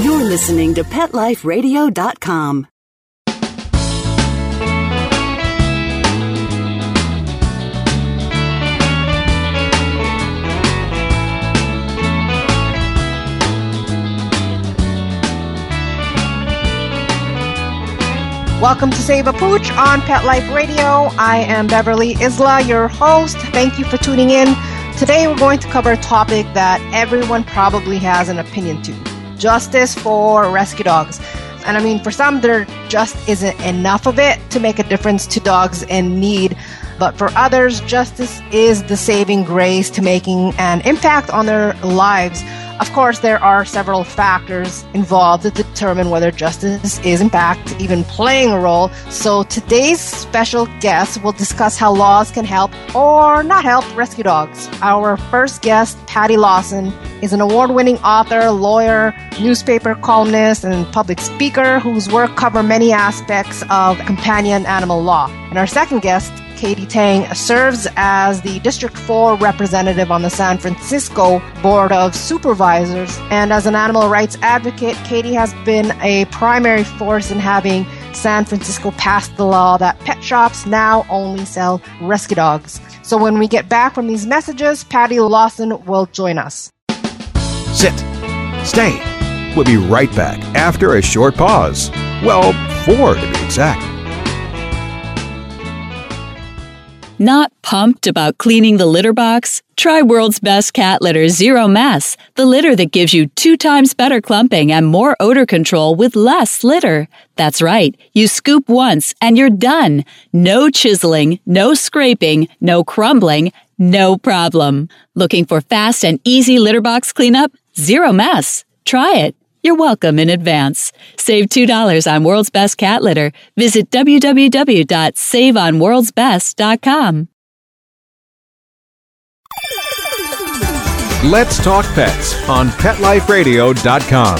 You're listening to PetLifeRadio.com. Welcome to Save a Pooch on Pet Life Radio. I am Beverly Isla, your host. Thank you for tuning in. Today we're going to cover a topic that everyone probably has an opinion to justice for rescue dogs. And I mean, for some, there just isn't enough of it to make a difference to dogs in need. But for others, justice is the saving grace to making an impact on their lives. Of course, there are several factors involved to determine whether justice is, in fact, even playing a role. So today's special guest will discuss how laws can help or not help rescue dogs. Our first guest, Patty Lawson, is an award winning author, lawyer, newspaper columnist, and public speaker whose work cover many aspects of companion animal law. And our second guest, Katie Tang serves as the District 4 representative on the San Francisco Board of Supervisors. And as an animal rights advocate, Katie has been a primary force in having San Francisco pass the law that pet shops now only sell rescue dogs. So when we get back from these messages, Patty Lawson will join us. Sit. Stay. We'll be right back after a short pause. Well, four to be exact. Not pumped about cleaning the litter box? Try World's Best Cat Litter Zero Mess, the litter that gives you two times better clumping and more odor control with less litter. That's right, you scoop once and you're done. No chiseling, no scraping, no crumbling, no problem. Looking for fast and easy litter box cleanup? Zero Mess. Try it. You're welcome in advance. Save $2 on World's Best Cat Litter. Visit www.saveonworldsbest.com. Let's talk pets on PetLifeRadio.com.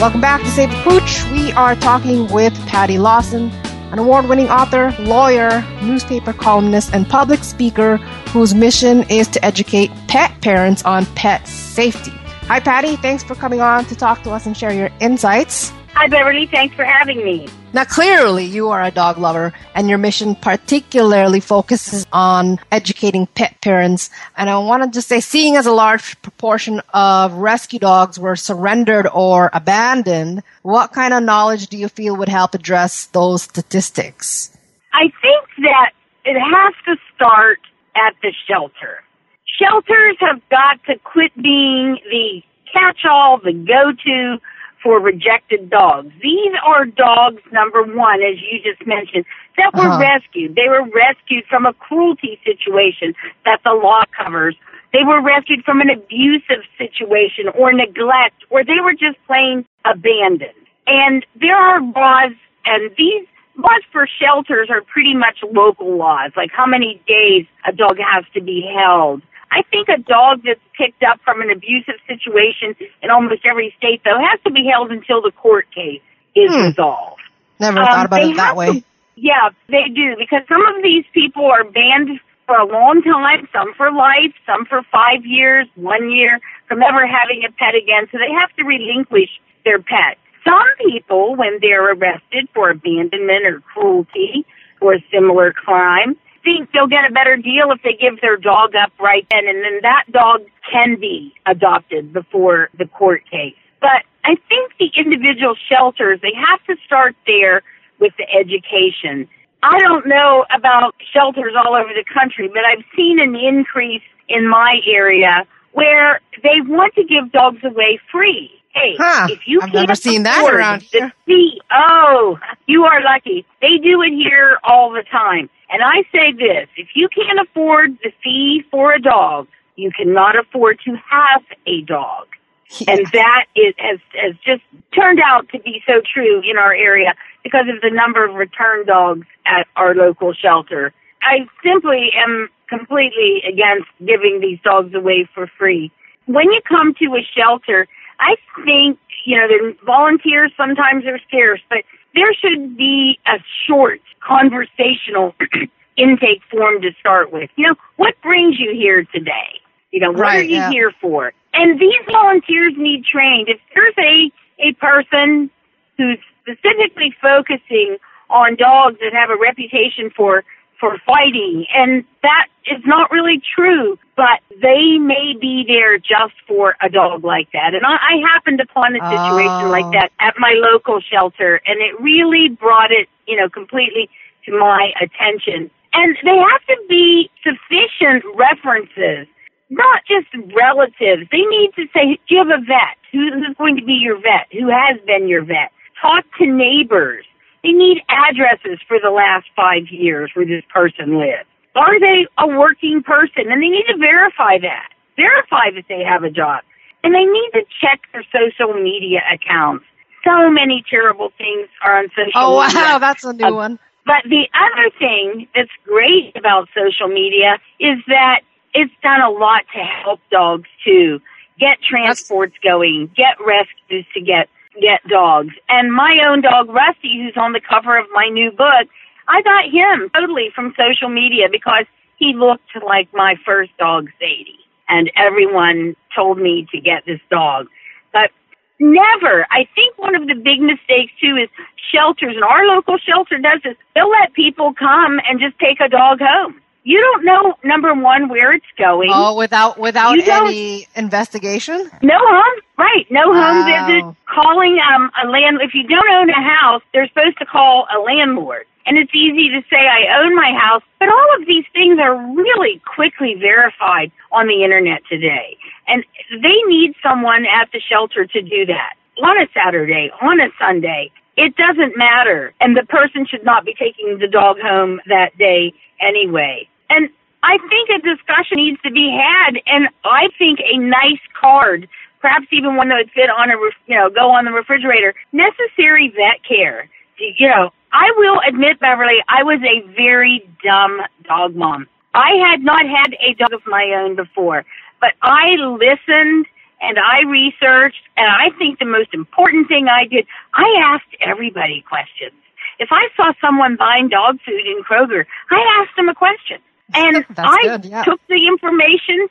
Welcome back to Save a Pooch. We are talking with Patty Lawson, an award winning author, lawyer, newspaper columnist, and public speaker whose mission is to educate pet parents on pet safety. Hi, Patty. Thanks for coming on to talk to us and share your insights. Hi, Beverly. Thanks for having me. Now, clearly, you are a dog lover, and your mission particularly focuses on educating pet parents. And I wanted to say, seeing as a large proportion of rescue dogs were surrendered or abandoned, what kind of knowledge do you feel would help address those statistics? I think that it has to start at the shelter. Shelters have got to quit being the catch all, the go to for rejected dogs. These are dogs, number one, as you just mentioned, that were Uh-huh. rescued. They were rescued from a cruelty situation that the law covers. They were rescued from an abusive situation or neglect, or they were just plain abandoned. And there are laws, and these laws for shelters are pretty much local laws, like how many days a dog has to be held. I think a dog that's picked up from an abusive situation in almost every state, though, has to be held until the court case is Hmm. resolved. Never Um, thought about it that way. to- yeah, they do because some of these people are banned for a long time, some for life, some for five years, one year, from ever having a pet again. So they have to relinquish their pet. Some people, when they're arrested for abandonment or cruelty or a similar crime, think they'll get a better deal if they give their dog up right then, and then that dog can be adopted before the court case. But I think the individual shelters, they have to start there with the education. I don't know about shelters all over the country, but I've seen an increase in my area where they want to give dogs away free. Hey, Huh. if you I've can't never seen that around the here. fee, oh, you are lucky. They do it here all the time. And I say this, if you can't afford the fee for a dog, you cannot afford to have a dog. And that is, has, has just turned out to be so true in our area because of the number of return dogs at our local shelter. I simply am completely against giving these dogs away for free. When you come to a shelter, I think, you know, the volunteers sometimes are scarce, but there should be a short conversational intake form to start with. You know, what brings you here today? You know, what Right, are you yeah. here for? And these volunteers need trained. If there's a, a person who's specifically focusing on dogs that have a reputation for for fighting and that is not really true but they may be there just for a dog like that and i, I happened upon a situation Oh. like that at my local shelter and it really brought it you know completely to my attention and they have to be sufficient references not just relatives. They need to say, do you have a vet? Who's going to be your vet? Who has been your vet? Talk to neighbors. They need addresses for the last five years where this person lives. Are they a working person? And they need to verify that. Verify that they have a job. And they need to check their social media accounts. So many terrible things are on social Oh media. wow, that's a new Uh, one. But the other thing that's great about social media is that it's done a lot to help dogs too. Get transports going, get rescues to get get dogs. And my own dog Rusty, who's on the cover of my new book, I got him totally from social media because he looked like my first dog Sadie. And everyone told me to get this dog. But Never. I think one of the big mistakes too is shelters, and our local shelter does this. They'll let people come and just take a dog home. You don't know, number one, where it's going. Oh, without without any investigation. No home, right? No home Wow. visit. Calling um, a land. If you don't own a house, they're supposed to call a landlord. And it's easy to say I own my house, but all of these things are really quickly verified on the internet today. And they need someone at the shelter to do that on a Saturday, on a Sunday. It doesn't matter. And the person should not be taking the dog home that day anyway. And I think a discussion needs to be had, and I think a nice card, perhaps even one that would fit on a, you know, go on the refrigerator. Necessary vet care. You know, I will admit, Beverly, I was a very dumb dog mom. I had not had a dog of my own before, but I listened and I researched, and I think the most important thing I did, I asked everybody questions. If I saw someone buying dog food in Kroger, I asked them a question. And I good, yeah. took the information.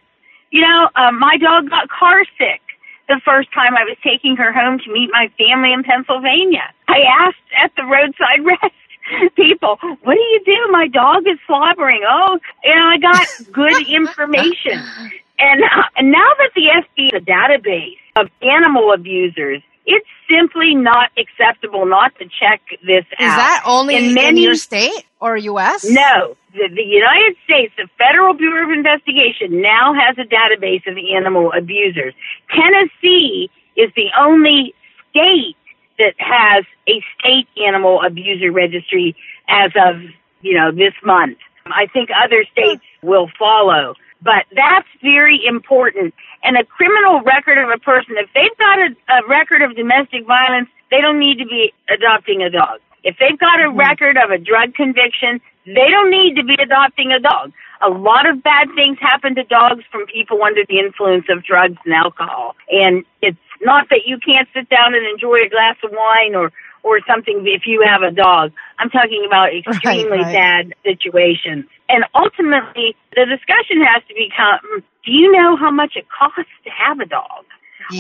You know, uh, my dog got car sick the first time I was taking her home to meet my family in Pennsylvania. I asked at the roadside rest people, what do you do? My dog is slobbering. Oh, and I got good information. And, uh, and now that the SB is a database of animal abusers, it's simply not acceptable not to check this Is out. Is that only in in, your state or U.S.? no, the, the United States, the Federal Bureau of Investigation now has a database of animal abusers. Tennessee is the only state that has a state animal abuser registry as of, you know, this month. I think other states will follow. But that's very important. And a criminal record of a person, if they've got a, a record of domestic violence, they don't need to be adopting a dog. If they've got a mm-hmm. record of a drug conviction, they don't need to be adopting a dog. A lot of bad things happen to dogs from people under the influence of drugs and alcohol. And it's not that you can't sit down and enjoy a glass of wine or, or something if you have a dog. I'm talking about extremely right. bad situations. And ultimately, the discussion has to become, do you know how much it costs to have a dog?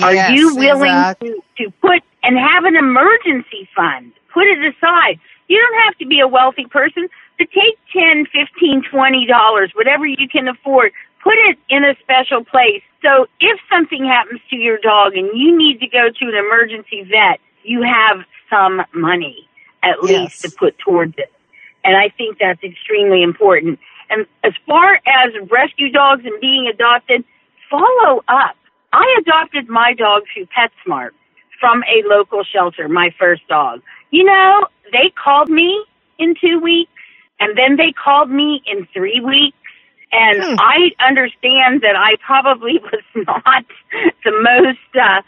Are you willing exactly. to, to put and have an emergency fund? Put it aside. You don't have to be a wealthy person to take ten, fifteen, twenty dollars, whatever you can afford. Put it in a special place. So if something happens to your dog and you need to go to an emergency vet, you have some money at least to put towards it. And I think that's extremely important. And as far as rescue dogs and being adopted, follow up. I adopted my dog through PetSmart from a local shelter, my first dog. You know, they called me in two weeks and then they called me in three weeks. And Hmm. I understand that I probably was not the most, uh,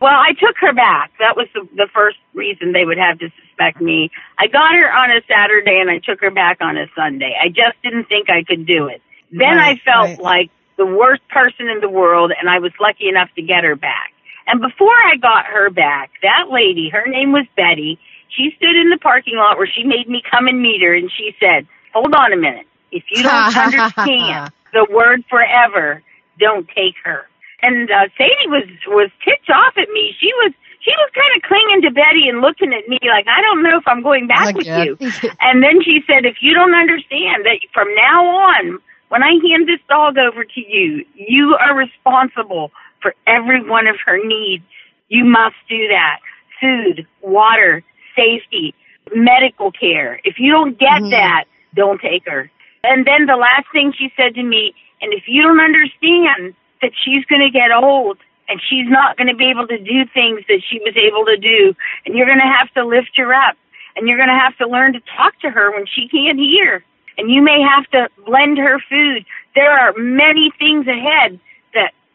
well, I took her back. That was the, the first reason they would have to suspect me. I got her on a Saturday and I took her back on a Sunday. I just didn't think I could do it. Then Right, I felt right. like the worst person in the world and I was lucky enough to get her back. And before I got her back, that lady, her name was Betty, she stood in the parking lot where she made me come and meet her and she said, hold on a minute. If you don't understand the word forever, don't take her. And uh, Sadie was was ticked off at me. She was she was kind of clinging to Betty and looking at me like I don't know if I'm going back Oh, with yeah. you. and then she said, if you don't understand that from now on, when I hand this dog over to you, you are responsible for every one of her needs. You must do that. Food, water, safety, medical care. If you don't get Mhm. that, don't take her. And then the last thing she said to me, and if you don't understand that she's going to get old and she's not going to be able to do things that she was able to do, and you're going to have to lift her up, and you're going to have to learn to talk to her when she can't hear, and you may have to blend her food. There are many things ahead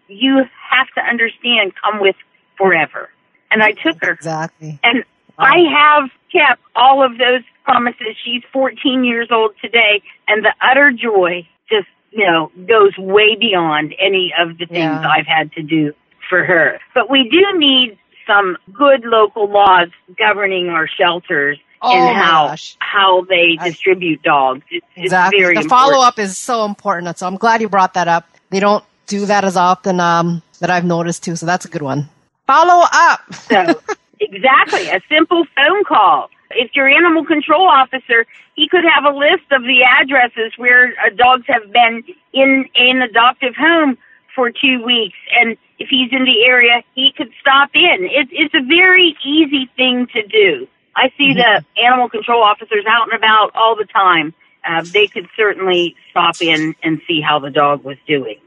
you have to understand come with forever. And I took her. Exactly. And I have kept all of those promises. She's 14 years old today, and the utter joy just, you know, goes way beyond any of the things Yeah. I've had to do for her. But we do need some good local laws governing our shelters Oh and how gosh. how they I- distribute dogs. It's, Exactly. it's very the follow up is so important. So I'm glad you brought that up. They don't do that as often um, that I've noticed too. So that's a good one. Follow up. So, exactly, a simple phone call. If your animal control officer, he could have a list of the addresses where uh, dogs have been in an adoptive home for two weeks, and if he's in the area, he could stop in. It's it's a very easy thing to do. I see the animal control officers out and about all the time. Uh, they could certainly stop in and see how the dog was doing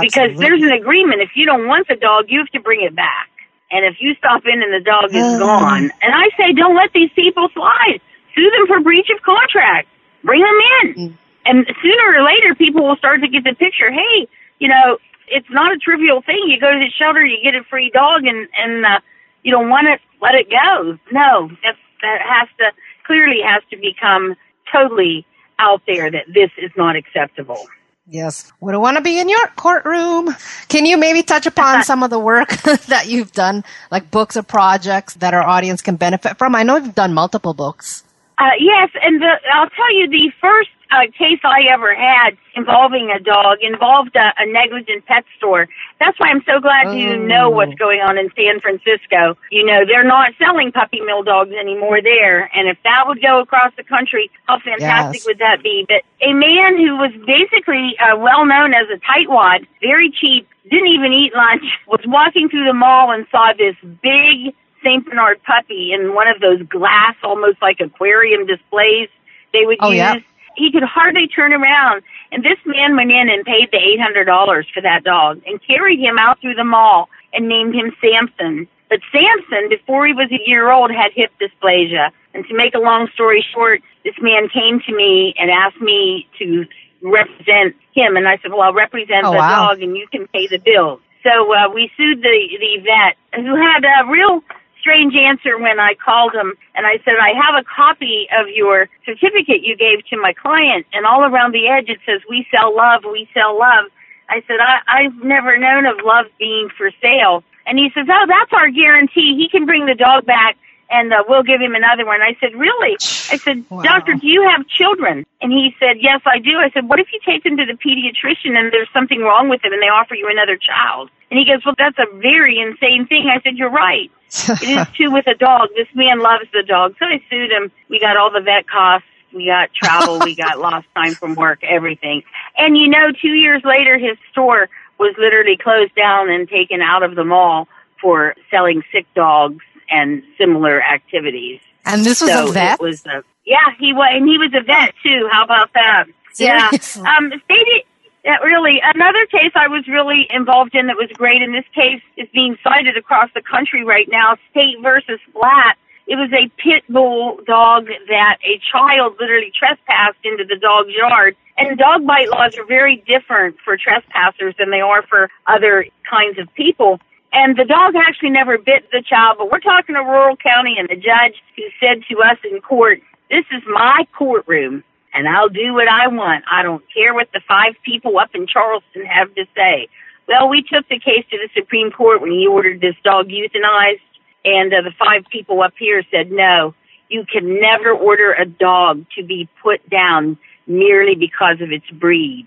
because there's an agreement. If you don't want the dog, you have to bring it back. And if you stop in and the dog is Ah. gone, and I say don't let these people slide. Sue them for breach of contract. Bring them in. Mm. And sooner or later, people will start to get the picture. Hey, you know, it's not a trivial thing. You go to the shelter, you get a free dog, and and uh, you don't want it. Let it go. No, that's, that has to clearly has to become totally out there that this is not acceptable. Yes. We don't want to be in your courtroom. Can you maybe touch upon some of the work that you've done, like books or projects that our audience can benefit from? I know you've done multiple books. Uh, yes, and the, I'll tell you the first uh, case I ever had involving a dog involved a, a negligent pet store. That's why I'm so glad Oh. know what's going on in San Francisco. You know, they're not selling puppy mill dogs anymore there, and if that would go across the country, how fantastic Yes. would that be? But a man who was basically uh, well known as a tightwad, very cheap, didn't even eat lunch, was walking through the mall and saw this big St. Bernard puppy in one of those glass, almost like aquarium displays they would Oh, use. yeah. He could hardly turn around. And this man went in and paid the $800 for that dog and carried him out through the mall and named him Samson. But Samson, before he was a year old, had hip dysplasia. And to make a long story short, this man came to me and asked me to represent him. And I said, well, I'll represent Oh, the wow. dog and you can pay the bills. So uh, we sued the, the vet who had a real strange answer when I called him and I said, I have a copy of your certificate you gave to my client and all around the edge it says, we sell love, we sell love. I said, I, I've never known of love being for sale. And he says, oh, that's our guarantee. He can bring the dog back and uh, we'll give him another one. I said, really? I said, Wow. doctor, do you have children? And he said, yes, I do. I said, what if you take him to the pediatrician and there's something wrong with him and they offer you another child? And he goes, well, that's a very insane thing. I said, you're right. It is too with a dog. This man loves the dog. So I sued him. We got all the vet costs. We got travel. we got lost time from work, everything. And you know, two years later, his store was literally closed down and taken out of the mall for selling sick dogs and similar activities. And this was so a vet? It was a, yeah, he was, and he was a vet too. How about that? Seriously? Yeah. Um, stated, yeah, really, another case I was really involved in that was great, and this case is being cited across the country right now, State versus Flat. It was a pit bull dog that a child literally trespassed into the dog's yard. And dog bite laws are very different for trespassers than they are for other kinds of people. And the dog actually never bit the child, but we're talking a rural county and the judge who said to us in court, this is my courtroom and I'll do what I want. I don't care what the five people up in Charleston have to say. Well, we took the case to the Supreme Court when he ordered this dog euthanized and uh, the five people up here said no, you can never order a dog to be put down merely because of its breed.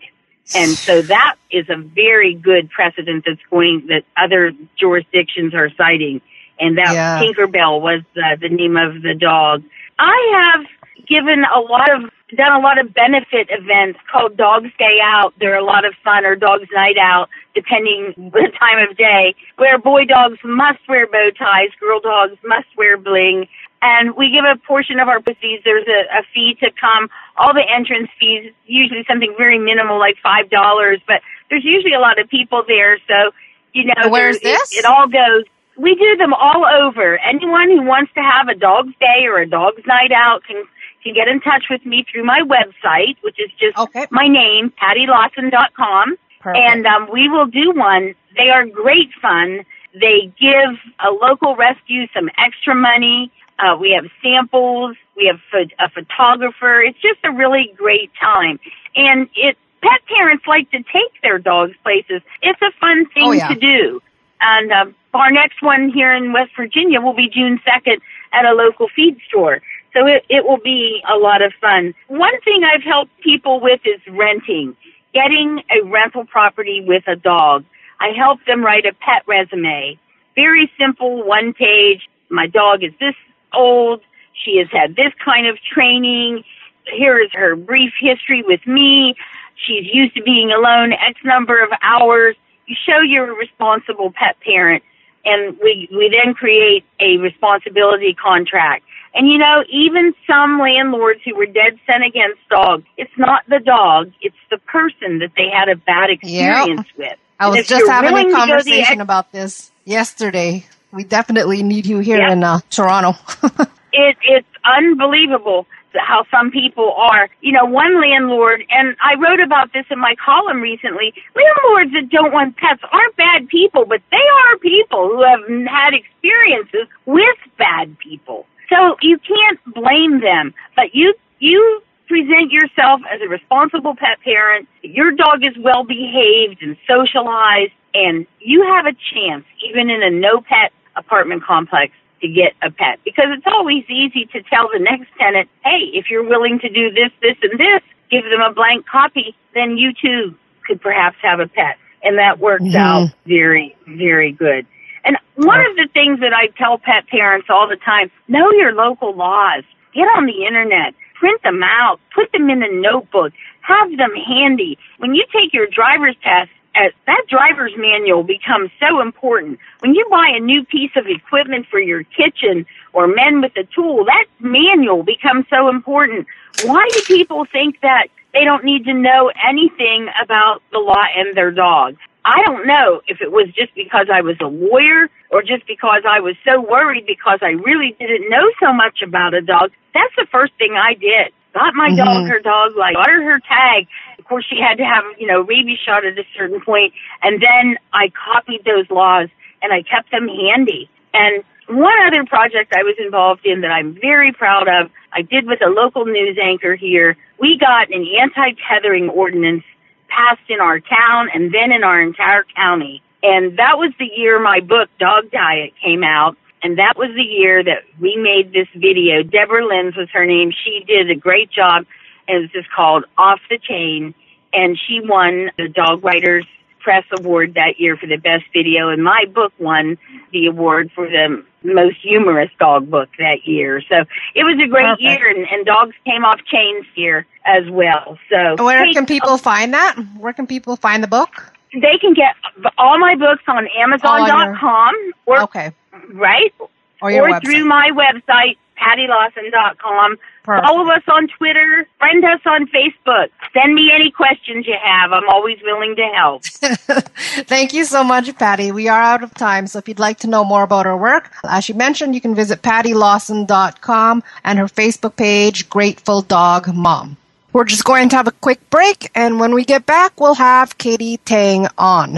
And so that is a very good precedent that's going, that other jurisdictions are citing. And that Yeah. Tinkerbell was uh, the name of the dog. I have given a lot of, done a lot of benefit events called Dogs Day Out. They're a lot of fun or Dogs Night Out, depending the time of day, where boy dogs must wear bow ties, girl dogs must wear bling. And we give a portion of our proceeds. There's a, a fee to come. All the entrance fees, usually something very minimal, like five dollars. But there's usually a lot of people there, so you know. Where's this? It, it all goes. We do them all over. Anyone who wants to have a dog's day or a dog's night out can can get in touch with me through my website, which is just Okay. my name, PattyLawson.com. Perfect. And um, we will do one. They are great fun. They give a local rescue some extra money. Uh, we have samples. We have pho- a photographer. It's just a really great time. And it pet parents like to take their dogs places. It's a fun thing Oh, yeah. to do. And uh, our next one here in West Virginia will be June 2nd at a local feed store. So it, it will be a lot of fun. One thing I've helped people with is renting, getting a rental property with a dog. I help them write a pet resume. Very simple, one page. My dog is this old. She has had this kind of training. Here is her brief history with me. She's used to being alone X number of hours. You show you're a responsible pet parent and we, we then create a responsibility contract. And you know, even some landlords who were dead set against dogs, it's not the dog, it's the person that they had a bad experience with. I And was just having a to go the conversation ex- about this yesterday. We definitely need you here Yeah. in uh, Toronto. it it's unbelievable how some people are. You know, one landlord, and I wrote about this in my column recently. Landlords that don't want pets aren't bad people, but they are people who have had experiences with bad people. So you can't blame them, but you you present yourself as a responsible pet parent. Your dog is well behaved and socialized, and you have a chance, even in a no pet apartment complex, to get a pet because it's always easy to tell the next tenant, hey, if you're willing to do this, this, and this, give them a blank copy, then you too could perhaps have a pet. And that works Mhm. out very, very good. And one of the things that I tell pet parents all the time, know your local laws. Get on the internet. Print them out. Put them in a notebook. Have them handy. When you take your driver's test, uh, that driver's manual becomes so important. When you buy a new piece of equipment for your kitchen or men with a tool, that manual becomes so important. Why do people think that they don't need to know anything about the law and their dog? I don't know if it was just because I was a lawyer or just because I was so worried because I really didn't know so much about a dog. That's the first thing I did. Got my dog Mhm. her dog like got her her tag. Of course she had to have, you know, rabies shot at a certain point. point and then I copied those laws and I kept them handy. And one other project I was involved in that I'm very proud of, I did with a local news anchor here. We got an anti-tethering ordinance passed in our town and then in our entire county. And that was the year my book, Dog Diet, came out. And that was the year that we made this video. Deborah Lenz was her name. She did a great job. And was just called Off the Chain. And she won the Dog Writers Press Award that year for the best video. And my book won the award for the most humorous dog book that year. So it was a great Perfect. year. And, and dogs came off chains here as well. So Where hey, can people find that? Where can people find the book? they can get all my books on Amazon.com or Okay. right Or website. through my website PattyLawson.com. Perfect. Follow us on Twitter. Friend us on Facebook. Send me any questions you have. I'm always willing to help. Thank you so much, Patty. We are out of time, so if you'd like to know more about her work, as she mentioned, you can visit pattylawson.com and her Facebook page, Grateful Dog Mom. We're just going to have a quick break, and when we get back, we'll have Katie Tang on.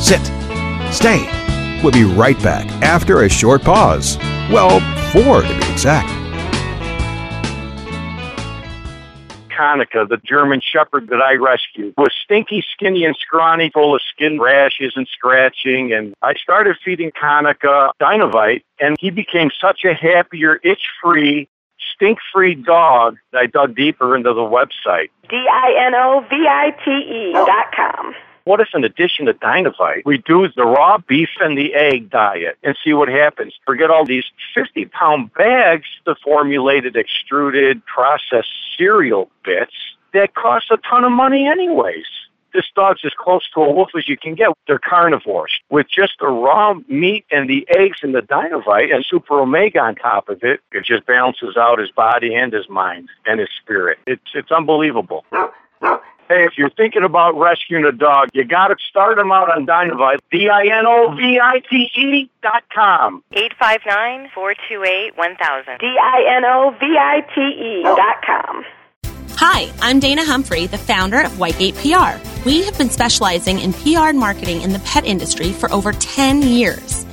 Sit. Stay. We'll be right back after a short pause. Well, four to be exact. Konica, the German Shepherd that I rescued, was stinky, skinny, and scrawny, full of skin rashes and scratching. And I started feeding Konica Dinovite, and he became such a happier, itch-free, stink free dog, that I dug deeper into the website. D-I-N-O-V-I-T-E dot com. What if, in addition to Dinovite, we do the raw beef and the egg diet and see what happens? Forget all these 50 pound bags of formulated, extruded, processed cereal bits that cost a ton of money, anyways. This dog's as close to a wolf as you can get. They're carnivores. With just the raw meat and the eggs and the Dinovite and Super Omega on top of it, it just balances out his body and his mind and his spirit. It's, it's unbelievable. Hey, if you're thinking about rescuing a dog, you got to start them out on Dinovite. D-I-N-O-V-I-T-E dot com. 859-428-1000. D-I-N-O-V-I-T-E dot com. Hi, I'm Dana Humphrey, the founder of Whitegate PR. We have been specializing in PR and marketing in the pet industry for over 10 years.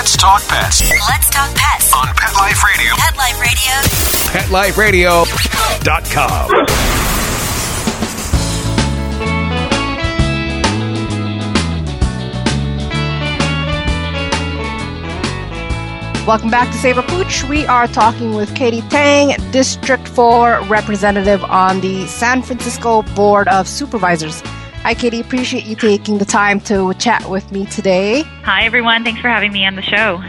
Let's talk pets Let's talk pets. on Pet Life Radio. Pet Life Radio. PetLifeRadio.com. Welcome back to Save a Pooch. We are talking with Katie Tang, District 4 representative on the San Francisco Board of Supervisors. Hi, Katie. Appreciate you taking the time to chat with me today. Hi, everyone. Thanks for having me on the show.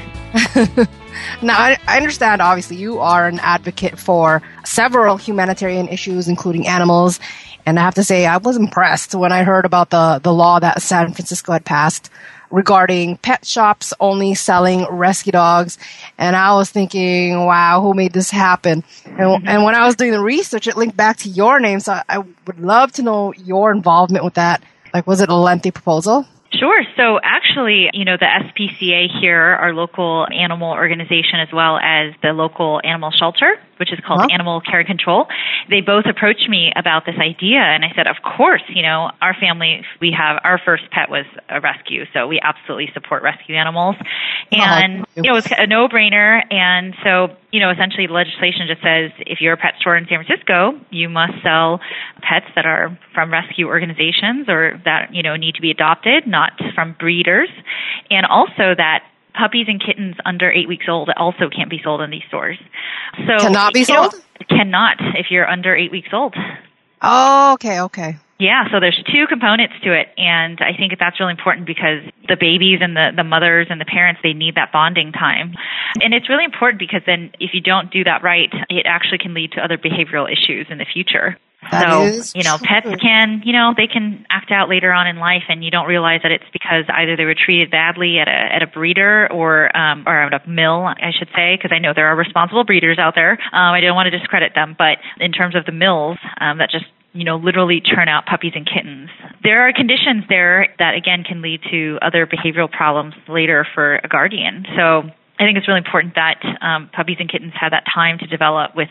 Now, I, I understand, obviously, you are an advocate for several humanitarian issues, including animals. And I have to say, I was impressed when I heard about the, the law that San Francisco had passed regarding pet shops only selling rescue dogs. And I was thinking, wow, who made this happen? And, mm-hmm. and when I was doing the research, it linked back to your name. So I, I would love to know your involvement with that. Like, was it a lengthy proposal? Sure. So actually, you know, the SPCA here, our local animal organization, as well as the local animal shelter, which is called Huh? Animal Care and Control, they both approached me about this idea. And I said, of course, you know, our family, we have our first pet was a rescue. So we absolutely support rescue animals. Uh-huh. And, you. you know, it's a no brainer. And so, you know, essentially the legislation just says if you're a pet store in San Francisco, you must sell pets that are from rescue organizations or that, you know, need to be adopted, not from breeders. And also that puppies and kittens under eight weeks old also can't be sold in these stores. So Cannot be know, sold? cannot if you're under eight weeks old. Oh, okay, okay. Yeah, so there's two components to it, and I think that's really important because the babies and the, the mothers and the parents, they need that bonding time. And it's really important because then if you don't do that right, it actually can lead to other behavioral issues in the future. That so, you know, true. pets can, you know, they can act out later on in life and you don't realize that it's because either they were treated badly at a, at a breeder or, um, or at a mill, I should say, because I know there are responsible breeders out there. Um, I don't want to discredit them, but in terms of the mills, um, that just you know, literally churn out puppies and kittens. There are conditions there that again can lead to other behavioral problems later for a guardian. So I think it's really important that um, puppies and kittens have that time to develop with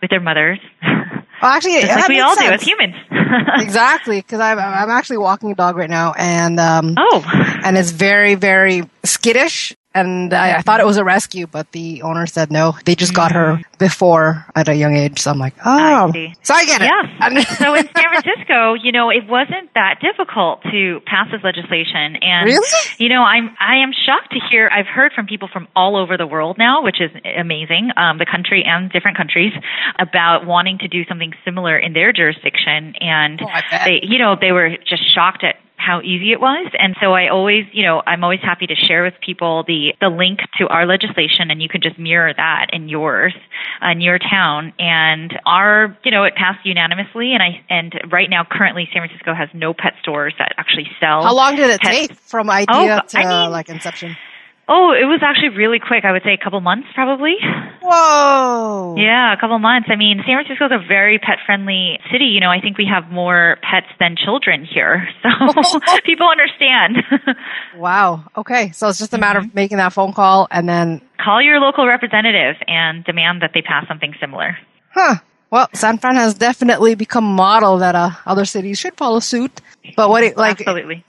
with their mothers, Well, actually, just like we all do as humans. exactly, because I'm, I'm actually walking a dog right now, and um, oh, and it's very, very skittish. And I, I thought it was a rescue, but the owner said no. They just got her before at a young age. So I'm like, oh, Mm. I so I get it. Yeah. so in San Francisco, you know, it wasn't that difficult to pass this legislation, and Really? you know, I'm I am shocked to hear. I've heard from people from all over the world now, which is amazing, um, the country and different countries, about wanting to do something similar in their jurisdiction, and Oh, they, you know, they were just shocked at how easy it was. And so I always, you know, I'm always happy to share with people the, the link to our legislation and you can just mirror that in yours, uh, in your town. And our, you know, it passed unanimously and I, and right now currently San Francisco has no pet stores that actually sell. How long did it pets. take from idea Oh, to I mean- like inception? Oh, it was actually really quick. I would say a couple months probably. Whoa! Yeah, a couple months. I mean, San Francisco is a very pet friendly city. You know, I think we have more pets than children here. So people understand. Wow. Okay, so it's just a matter Mm-hmm. of making that phone call and then, Call your local representative and demand that they pass something similar. huh? Well, San Fran has definitely become a model that uh, other cities should follow suit. But what, do you- like, Absolutely.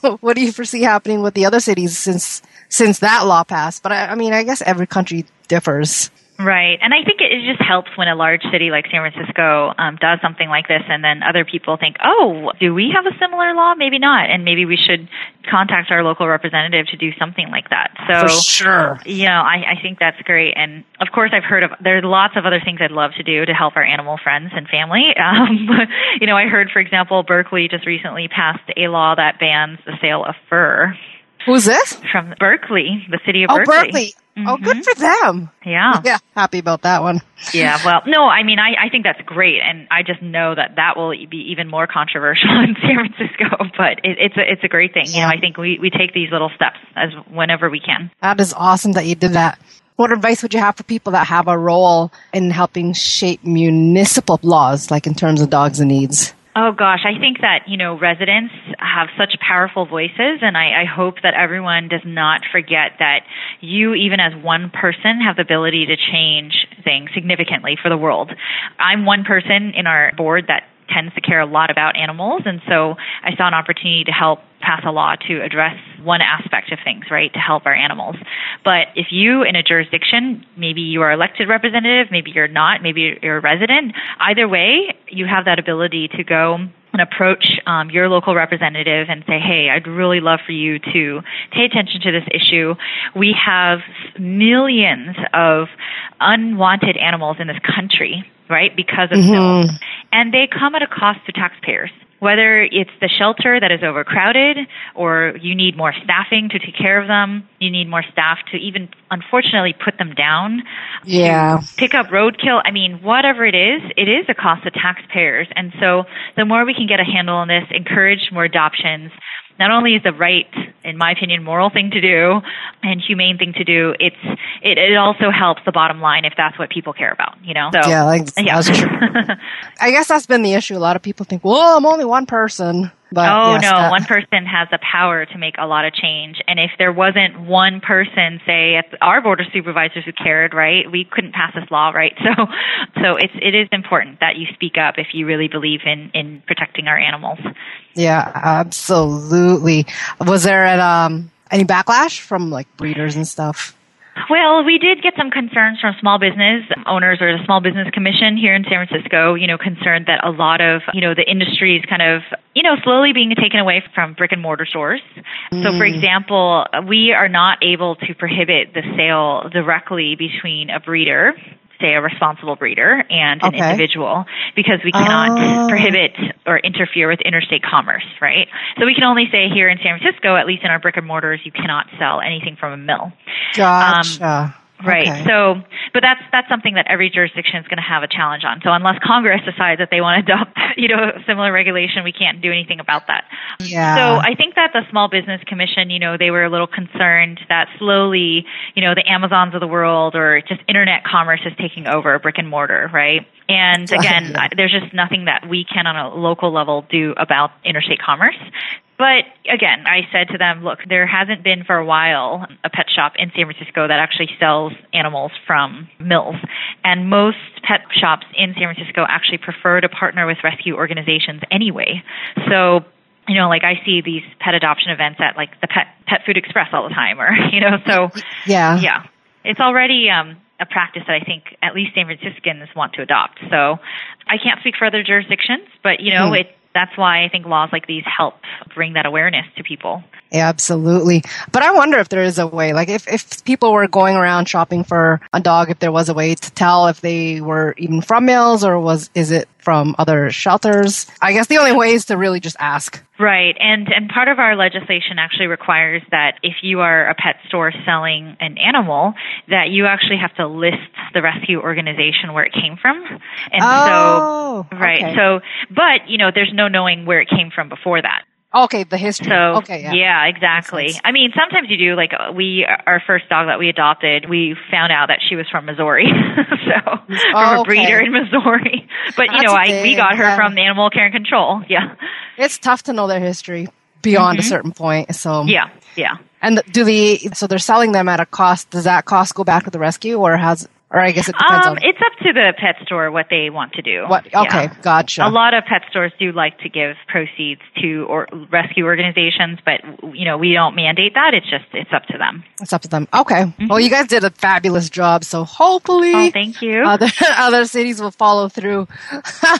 what do you foresee happening with the other cities since since that law passed? But I, I mean, I guess every country differs. Right. And I think it, it just helps when a large city like San Francisco um, does something like this and then other people think, oh, do we have a similar law? Maybe not. And maybe we should contact our local representative to do something like that. So, For sure. you know, I, I think that's great. And of course, I've heard of, there are lots of other things I'd love to do to help our animal friends and family. Um, you know, I heard, for example, Berkeley just recently passed a law that bans the sale of fur Who's this? from Berkeley, the city of Berkeley. Oh, Berkeley. Berkeley. Oh, good mm-hmm. for them. Yeah. Yeah, happy about that one. Yeah, well, no, I mean, I, I think that's great, and I just know that that will be even more controversial in San Francisco. But it, it's a it's a great thing. You know, I think we we take these little steps as whenever we can. That is awesome that you did that. What advice would you have for people that have a role in helping shape municipal laws, like in terms of dogs and needs? Oh gosh, I think that, you know, residents have such powerful voices and I, I hope that everyone does not forget that you, even as one person, have the ability to change things significantly for the world. I'm one person in our board that tends to care a lot about animals and so I saw an opportunity to help pass a law to address one aspect of things, right, to help our animals. But if you in a jurisdiction, maybe you are elected representative, maybe you're not, maybe you're a resident, either way, you have that ability to go and approach um, your local representative and say, hey, I'd really love for you to pay attention to this issue. We have millions of unwanted animals in this country, right, because of mm-hmm. mills. And they come at a cost to taxpayers. Whether it's the shelter that is overcrowded or you need more staffing to take care of them, you need more staff to even unfortunately put them down Yeah. pick up roadkill. I mean, whatever it is, it is a cost to taxpayers. And so the more we can get a handle on this, encourage more adoptions, not only is the right, in my opinion, moral thing to do and humane thing to do, it's it, it also helps the bottom line if that's what people care about, you know? So Yeah, like, yeah. that's true. I guess that's been the issue. A lot of people think, well, I'm only one person. But oh yes, no, that- one person has the power to make a lot of change. And if there wasn't one person, say at our board of supervisors who cared, right, we couldn't pass this law, right? So, so it's it is important that you speak up if you really believe in in protecting our animals. Yeah, absolutely. Was there an, um, any backlash from like breeders and stuff? Well, we did get some concerns from small business owners or the Small Business Commission here in San Francisco, you know, concerned that a lot of, you know, the industry is kind of, you know, slowly being taken away from brick and mortar stores. So, for Mm. example, we are not able to prohibit the sale directly between a breeder say a responsible breeder and an Okay. individual because we cannot Oh. prohibit or interfere with interstate commerce, right? So we can only say here in San Francisco, at least in our brick and mortars, you cannot sell anything from a mill. Gotcha. Um, Right. Okay. So, but that's that's something that every jurisdiction is going to have a challenge on. So unless Congress decides that they want to adopt, you know, similar regulation, we can't do anything about that. Yeah. So I think that the Small Business Commission, you know, they were a little concerned that slowly, you know, the Amazons of the world or just internet commerce is taking over brick and mortar, right? And again, I- there's just nothing that we can on a local level do about interstate commerce. But again, I said to them, look, there hasn't been for a while a pet shop in San Francisco that actually sells animals from mills. And most pet shops in San Francisco actually prefer to partner with rescue organizations anyway. So, you know, like I see these pet adoption events at like the Pet Pet Food Express all the time or, you know, so Yeah. yeah. It's already um a practice that I think at least San Franciscans want to adopt. So I can't speak for other jurisdictions, but you know, Hmm. it that's why I think laws like these help bring that awareness to people. Absolutely. But I wonder if there is a way, like if, if people were going around shopping for a dog, if there was a way to tell if they were even from males or was, is it from other shelters? I guess the only way is to really just ask. Right. And and part of our legislation actually requires that if you are a pet store selling an animal, that you actually have to list the rescue organization where it came from. And Oh, so right. okay. So but, you know, there's no knowing where it came from before that. Okay, the history. So okay, yeah. exactly. I mean, sometimes you do. Like uh, we, our first dog that we adopted, we found out that she was from Missouri, so from Oh, a okay. breeder in Missouri. But you That's know, a I we got her yeah. from Animal Care and Control. Yeah, It's tough to know their history beyond a Mhm. certain point. So yeah, yeah. And do the so they're selling them at a cost? Does that cost go back to the rescue, or has Or I guess it depends Um, on it's up to the pet store what they want to do. what. Okay, Yeah. gotcha. A lot of pet stores do like to give proceeds to or rescue organizations, but you know we don't mandate that. It's just it's up to them. It's up to them. Okay. Well, you guys did a fabulous job. So hopefully, Mm-hmm. Oh, thank you. other other cities will follow through.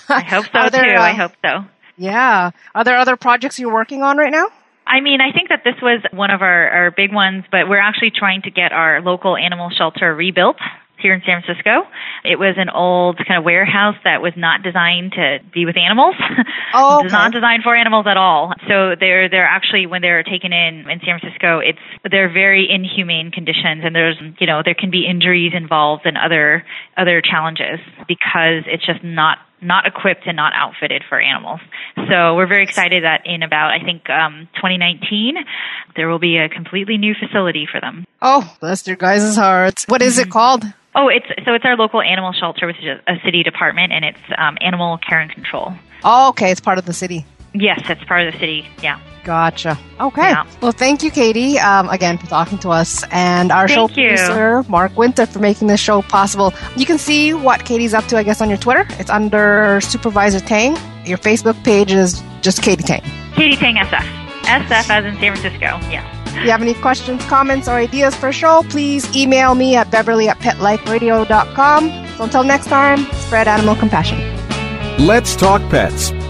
I hope so there, too. I uh, hope so. Yeah. Are there other projects you're working on right now? I mean, I think that this was one of our, our big ones, but we're actually trying to get our local animal shelter rebuilt here in San Francisco. It was an old kind of warehouse that was not designed to be with animals. Oh, It's not designed for animals at all. So they're they're actually when they're taken in in San Francisco, it's they're very inhumane conditions, and there's you know there can be injuries involved and other other challenges because it's just not not equipped and not outfitted for animals. So we're very excited that in about I think um, 2019 there will be a completely new facility for them. Oh, bless your guys' hearts. What is it called? Oh, it's so it's our local animal shelter, which is a city department, and it's um, animal care and control. Oh, okay. It's part of the city. Yes, it's part of the city. Yeah. Gotcha. Okay. Yeah. Well, thank you, Katy, um, again for talking to us, and our show Thank you. producer, Mark Winter, for making this show possible. You can see what Katy's up to, I guess, on your Twitter. It's under Supervisor Tang. Your Facebook page is just Katy Tang. Katy Tang SF. SF as in San Francisco. Yeah. If you have any questions, comments, or ideas for a show, please email me at beverly at petliferadio.com. So until next time, spread animal compassion. Let's Talk Pets